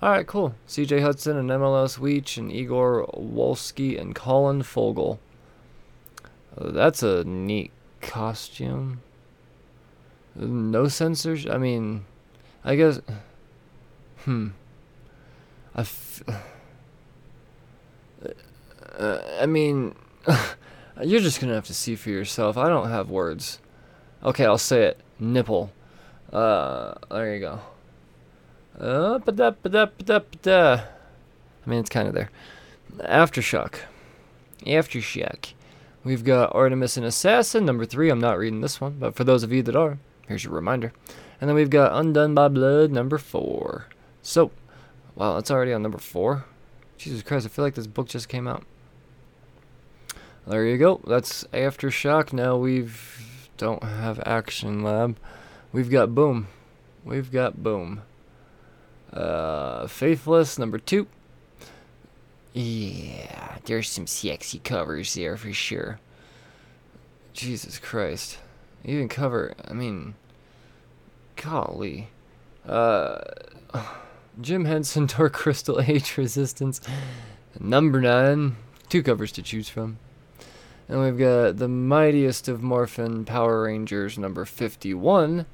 Alright, cool. CJ Hudson and MLS Weech and Igor Wolski and Colin Fogel. That's a neat costume. No censors? I mean, I guess. Hmm. I f- uh, I mean, you're just gonna have to see for yourself. I don't have words. Okay, I'll say it. Nipple. Uh, there you go. Uh. I mean, it's kind of there. Aftershock. Aftershock. We've got Artemis and Assassin, number three. I'm not reading this one, but for those of you that are, here's your reminder. And then we've got Undone by Blood, number four. So, wow, it's already on number four. Jesus Christ, I feel like this book just came out. There you go. That's Aftershock. Now we've don't have Action Lab. We've got Boom. We've got Boom. Uh, Faithless number two. Yeah, there's some sexy covers there for sure. Jesus Christ. Even cover, I mean, golly. Uh, Jim Henson, Dark Crystal Age Resistance, number nine. Two covers to choose from. And we've got the Mightiest of Morphin Power Rangers, number 51.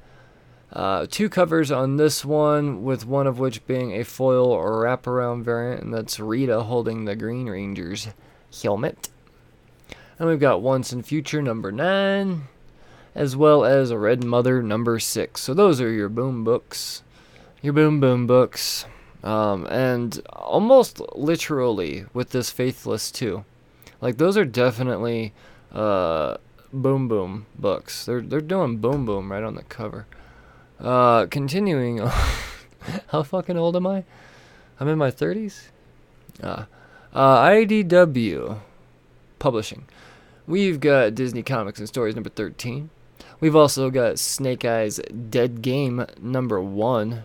Uh, two covers on this one, with one of which being a foil or wraparound variant, and that's Rita holding the Green Ranger's helmet. And we've got Once in Future number 9, as well as Red Mother number 6. So those are your boom books. Your boom boom books. Um, and almost literally with this Faithless too. Like those are definitely uh, boom boom books. They're they're doing boom boom right on the cover. Uh, continuing on. How fucking old am I? I'm in my 30s? Uh, uh, IDW Publishing. We've got Disney Comics and Stories number 13. We've also got Snake Eyes Dead Game number 1.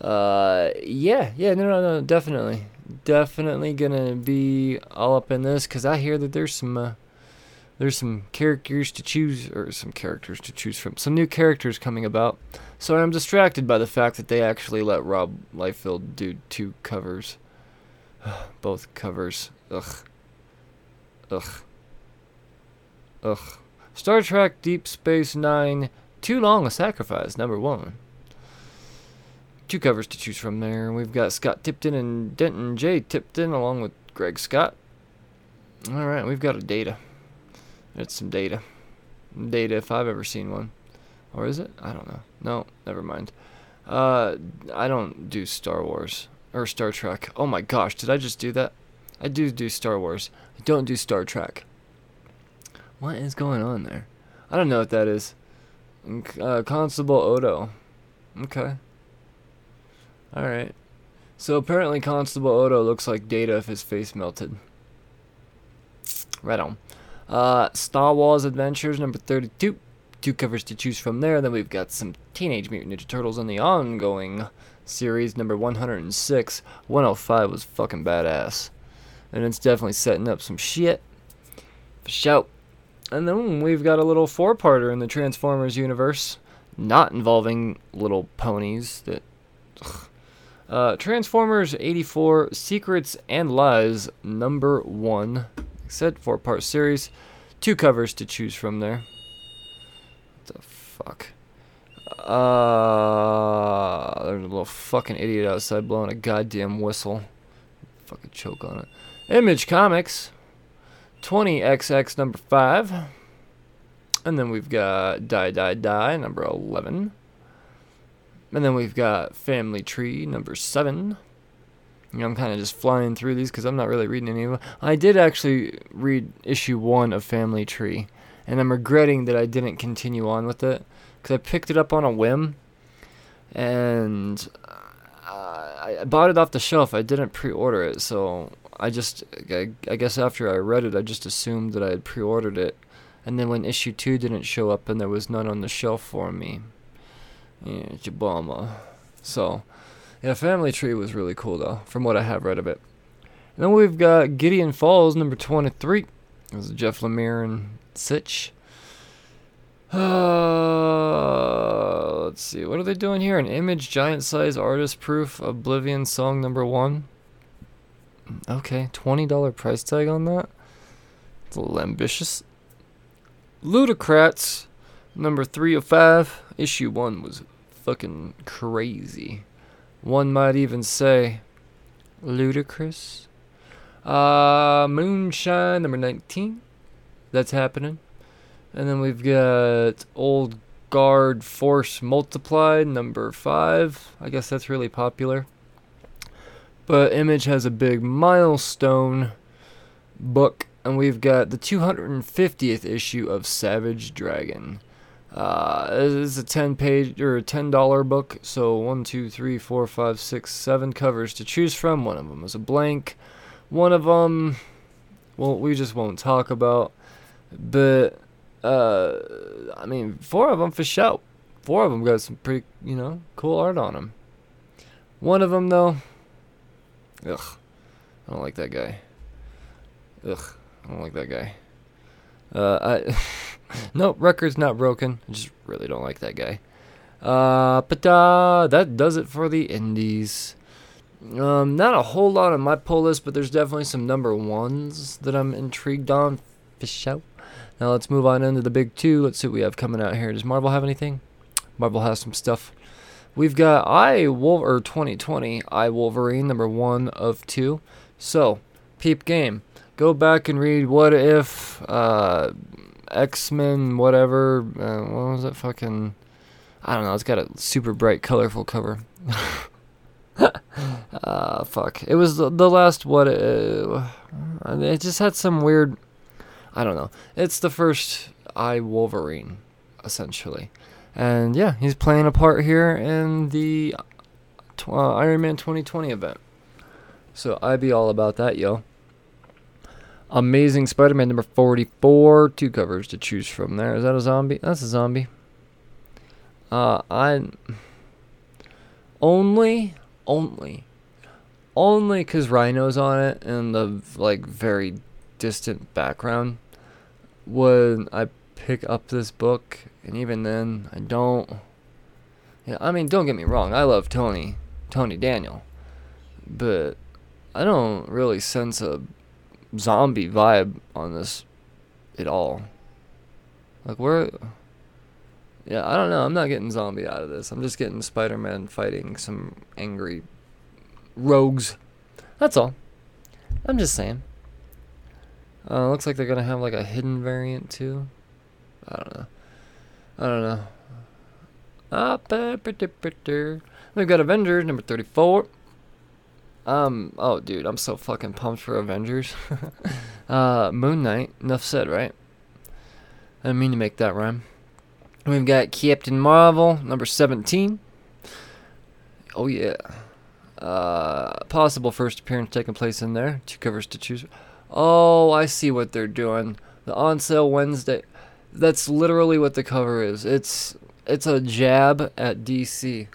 Uh, yeah, yeah, no, no, no, definitely. Definitely gonna be all up in this because I hear that there's some. Uh, there's some characters to choose, or some characters to choose from. Some new characters coming about. So I'm distracted by the fact that they actually let Rob Liefeld do two covers. Both covers. Ugh. Ugh. Ugh. Star Trek Deep Space Nine. Too Long a Sacrifice, number one. Two covers to choose from there. We've got Scott Tipton and Denton J. Tipton, along with Greg Scott. All right, we've got a data. It's some data. Data, if I've ever seen one. Or is it? I don't know. No, never mind. Uh, I don't do Star Wars or Star Trek. Oh my gosh, did I just do that? I do do Star Wars. I don't do Star Trek. What is going on there? I don't know what that is. Uh, Constable Odo. Okay. All right. So apparently Constable Odo looks like Data if his face melted. Right on. Uh, Star Wars Adventures number 32. Two covers to choose from there. Then we've got some Teenage Mutant Ninja Turtles in the ongoing series number 106. 105 was fucking badass. And it's definitely setting up some shit. For shout. And then we've got a little four parter in the Transformers universe. Not involving little ponies that. Ugh. Uh, Transformers 84 Secrets and Lies number one. Said four part series. Two covers to choose from there. What the fuck? Uh, there's a little fucking idiot outside blowing a goddamn whistle. Fucking choke on it. Image Comics 20XX number 5. And then we've got Die Die Die number 11. And then we've got Family Tree number 7. You know, I'm kind of just flying through these because I'm not really reading any of them. I did actually read issue 1 of Family Tree. And I'm regretting that I didn't continue on with it because I picked it up on a whim. And I bought it off the shelf. I didn't pre order it. So I just, I, I guess after I read it, I just assumed that I had pre ordered it. And then when issue 2 didn't show up and there was none on the shelf for me, yeah, it's a bummer. So, yeah, Family Tree was really cool though, from what I have read of it. And then we've got Gideon Falls number 23. It was Jeff Lemire and Sitch. Uh, let's see, what are they doing here? An image giant size artist proof Oblivion song number one. Okay, $20 price tag on that. It's a little ambitious. Ludocrats number three of five. Issue one was fucking crazy. One might even say ludicrous. Uh, Moonshine number 19. That's happening. And then we've got Old Guard Force Multiplied number 5. I guess that's really popular. But Image has a big milestone book and we've got the 250th issue of Savage Dragon. Uh, it's a 10 page or a $10 book, so one, two, three, four, five, six, seven covers to choose from. One of them is a blank. One of them, well, we just won't talk about. But, uh, I mean, four of them for show. Four of them got some pretty, you know, cool art on them. One of them, though, ugh, I don't like that guy. Ugh. I don't like that guy. Uh, I nope, record's not broken. I just really don't like that guy. Uh, but uh, that does it for the indies. Um, not a whole lot on my pull list, but there's definitely some number ones that I'm intrigued on. Fish out. Now let's move on into the big two. Let's see what we have coming out here. Does Marvel have anything? Marvel has some stuff. We've got I Wolver or 2020 iWolverine number one of two. So, peep game go back and read What If, uh, X Men, whatever. Uh, what was it? Fucking. I don't know. It's got a super bright, colorful cover. uh, fuck. It was the, the last What If. It just had some weird. I don't know. It's the first iWolverine, essentially. And yeah, he's playing a part here in the uh, Iron Man 2020 event. So I'd be all about that, yo. Amazing Spider-Man number 44. Two covers to choose from there. Is that a zombie? That's a zombie. Uh, I only, only, only because Rhino's on it in the like very distant background would I pick up this book, and even then I don't. Yeah, I mean, don't get me wrong. I love Tony, Tony Daniel, but I don't really sense a zombie vibe on this at all. Like where Yeah, I don't know. I'm not getting zombie out of this. I'm just getting Spider-Man fighting some angry rogues. That's all. I'm just saying. Uh, looks like they're gonna have like a hidden variant too. I don't know. I don't know. Ah. We've got Avengers number 34. Um, oh, dude, I'm so fucking pumped for Avengers. uh, Moon Knight, enough said, right? I didn't mean to make that rhyme. We've got Captain Marvel, number 17. Oh, yeah. Uh, possible first appearance taking place in there. Two covers to choose. Oh, I see what they're doing. The on sale Wednesday. That's literally what the cover is. It's it's a jab at DC.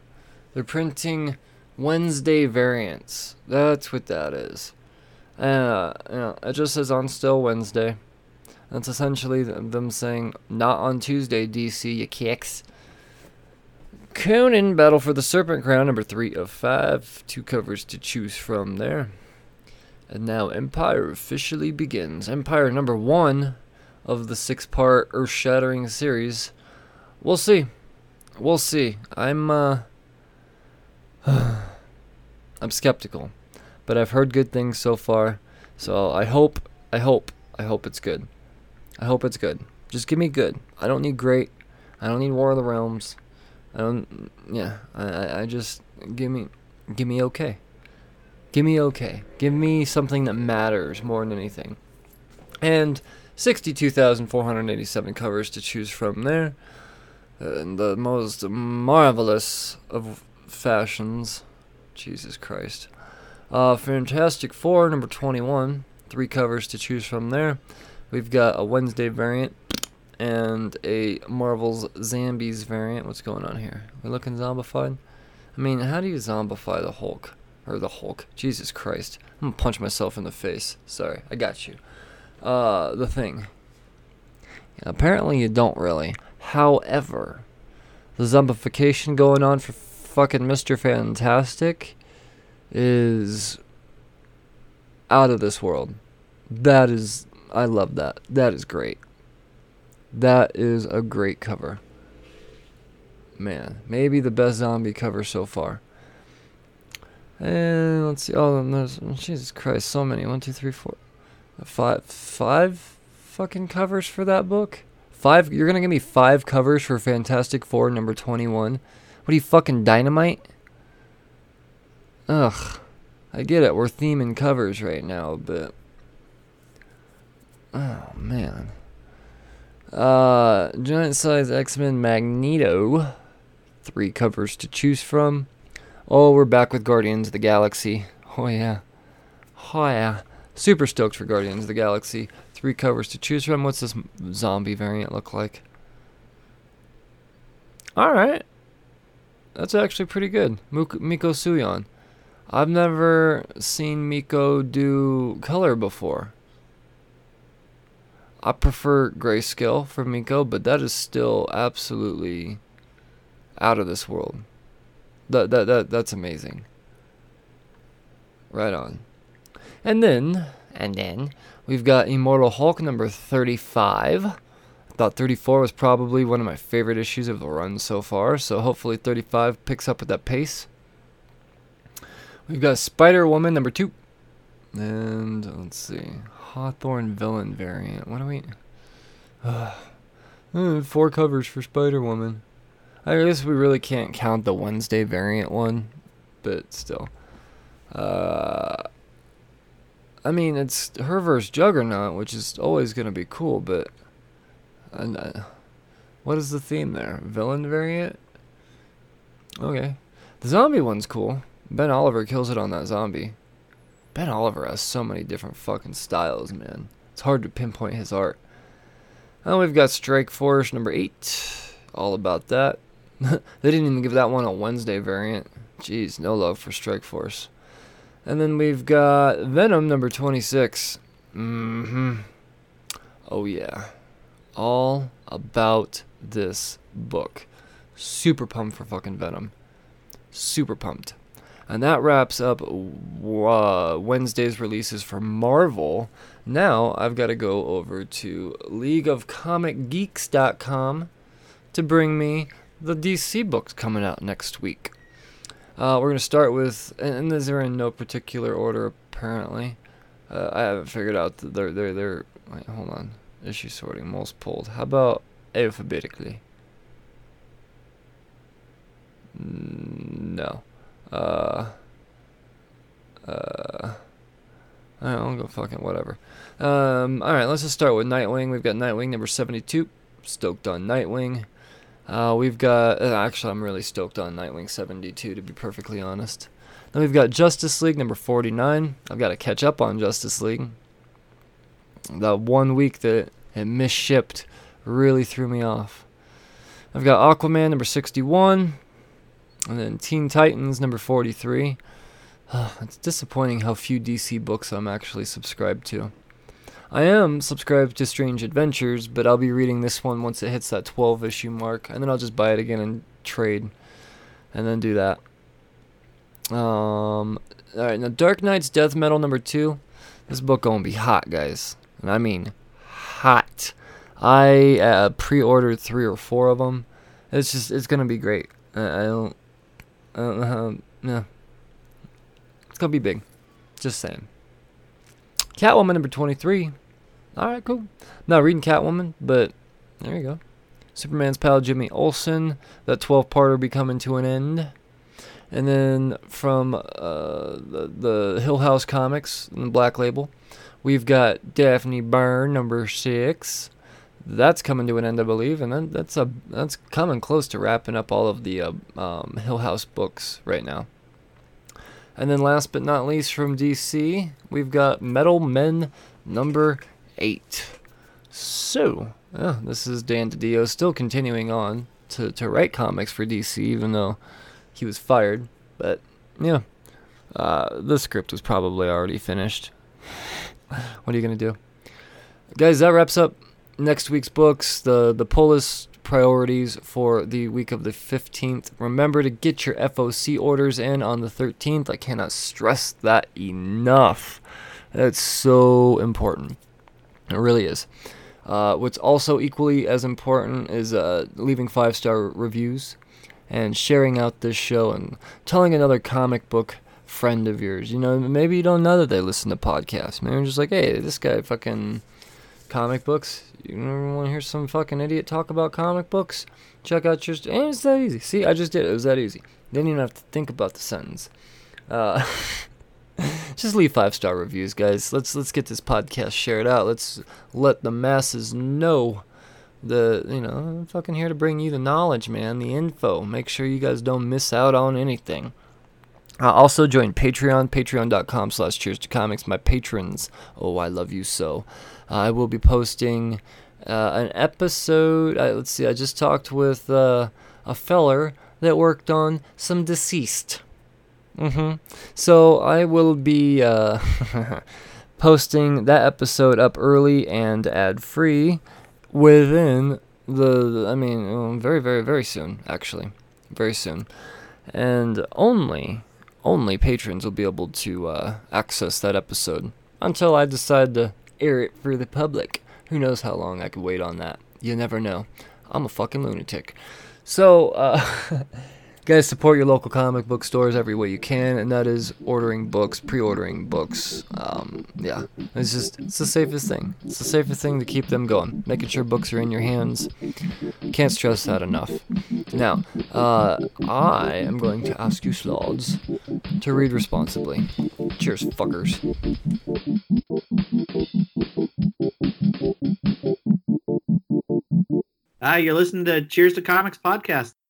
They're printing Wednesday variants. That's what that is. Uh, it just says on still Wednesday. That's essentially them saying not on Tuesday, DC, you kicks. Conan, Battle for the Serpent Crown, number three of five. Two covers to choose from there. And now Empire officially begins. Empire number one of the six part earth shattering series. We'll see. We'll see. I'm, uh. I'm skeptical. But I've heard good things so far. So I hope, I hope, I hope it's good. I hope it's good. Just give me good. I don't need great. I don't need War of the Realms. I don't. Yeah. I. I, just give me, give me okay. Give me okay. Give me something that matters more than anything. And 62,487 covers to choose from there. And the most marvelous of fashions. Jesus Christ. Uh, Fantastic Four, number 21. Three covers to choose from there. We've got a Wednesday variant and a Marvel's Zombies variant. What's going on here? We're looking zombified? I mean, how do you zombify the Hulk? Or the Hulk? Jesus Christ. I'm gonna punch myself in the face. Sorry, I got you. Uh, the thing. Apparently, you don't really. However, the zombification going on for fucking Mr. Fantastic is out of this world. That is. I love that. That is great. That is a great cover. Man, maybe the best zombie cover so far. And let's see. Oh, there's oh, Jesus Christ, so many. One, two, three, four, five, five fucking covers for that book. Five. You're gonna give me five covers for Fantastic Four number twenty-one. What are you fucking dynamite? Ugh. I get it. We're theming covers right now, but oh man. Uh, giant size X Men Magneto. Three covers to choose from. Oh, we're back with Guardians of the Galaxy. Oh, yeah. Oh, yeah. Super stoked for Guardians of the Galaxy. Three covers to choose from. What's this zombie variant look like? Alright. That's actually pretty good. Mico Suayan. I've never seen Mico do color before. I prefer grayscale for Mico, but that is still absolutely out of this world. That that that that's amazing. Right on. And then and then we've got Immortal Hulk number 35. Thought 34 was probably one of my favorite issues of the run so far, so hopefully 35 picks up with that pace. We've got Spider Woman number 2. And let's see. Hawthorne villain variant. What do we uh, four covers for Spider Woman. I guess we really can't count the Wednesday variant one, but still. Uh, I mean, it's her versus Juggernaut, which is always going to be cool, but. And, uh, what is the theme there? Villain variant? Okay. The zombie one's cool. Ben Oliver kills it on that zombie. Ben Oliver has so many different fucking styles, man. It's hard to pinpoint his art. And we've got Strike Force number 8. All about that. they didn't even give that one a Wednesday variant. Jeez, no love for Strike Force. And then we've got Venom number 26. Mm hmm. Oh, yeah. All about this book. Super pumped for fucking Venom. Super pumped. And that wraps up uh, Wednesday's releases for Marvel. Now I've got to go over to LeagueOfComicGeeks.com to bring me the DC books coming out next week. Uh, we're going to start with, and these are in no particular order apparently. Uh, I haven't figured out that they're they're they're. Wait, hold on. Issue sorting, most pulled. How about alphabetically? No. Uh. Uh. I don't go fucking whatever. Um. All right. Let's just start with Nightwing. We've got Nightwing number seventy-two. Stoked on Nightwing. Uh, we've got. Uh, actually, I'm really stoked on Nightwing seventy-two to be perfectly honest. Then we've got Justice League number forty-nine. I've got to catch up on Justice League. That one week that it misshipped really threw me off. I've got Aquaman number 61, and then Teen Titans number 43. it's disappointing how few DC books I'm actually subscribed to. I am subscribed to Strange Adventures, but I'll be reading this one once it hits that 12 issue mark, and then I'll just buy it again and trade, and then do that. Um, all right, now Dark Nights Death Metal number two. This book gonna be hot, guys, and I mean hot. I uh, pre-ordered three or four of them. It's just it's gonna be great. I, I don't, I don't know how. Yeah, it's gonna be big. Just saying. Catwoman number twenty-three. All right, cool. Not reading Catwoman, but there you go. Superman's pal Jimmy Olsen. That 12-parter will be coming to an end. And then from uh, the, the Hill House Comics, the Black Label, we've got Daphne Byrne number six. That's coming to an end, I believe, and then that's a that's coming close to wrapping up all of the uh, um, Hill House books right now. And then last but not least from DC, we've got Metal Men number eight. So, yeah, this is Dan DiDio still continuing on to, to write comics for DC, even though he was fired. But, yeah, uh, the script was probably already finished. What are you going to do? Guys, that wraps up next week's books, the, the pull list priorities for the week of the 15th. Remember to get your FOC orders in on the 13th. I cannot stress that enough. That's so important. It really is. Uh, what's also equally as important is uh, leaving five star reviews and sharing out this show and telling another comic book friend of yours. You know, maybe you don't know that they listen to podcasts. Maybe you're just like, hey, this guy fucking comic books. You want to hear some fucking idiot talk about comic books? Check out your. And it's that easy. See, I just did it. It was that easy. Didn't even have to think about the sentence. Uh, just leave five star reviews, guys. Let's let's get this podcast shared out. Let's let the masses know the you know I'm fucking here to bring you the knowledge, man, the info. Make sure you guys don't miss out on anything. Uh, also join Patreon, patreon.com slash cheers to comics. My patrons, oh, I love you so. Uh, I will be posting uh, an episode. Uh, let's see, I just talked with uh, a feller that worked on some deceased. Mm-hmm. So I will be uh, posting that episode up early and ad free within the, I mean, um, very, very, very soon, actually. Very soon. And only, only patrons will be able to uh, access that episode until I decide to air it for the public. Who knows how long I could wait on that? You never know. I'm a fucking lunatic. So, uh, guys, support your local comic book stores every way you can, and that is ordering books, pre-ordering books. Um, yeah, it's just it's the safest thing. It's the safest thing to keep them going. Making sure books are in your hands. Can't stress that enough. Now, uh, I am going to ask you, slods, to read responsibly. Cheers, fuckers. Hi, you're listening to Cheers to Comics podcast.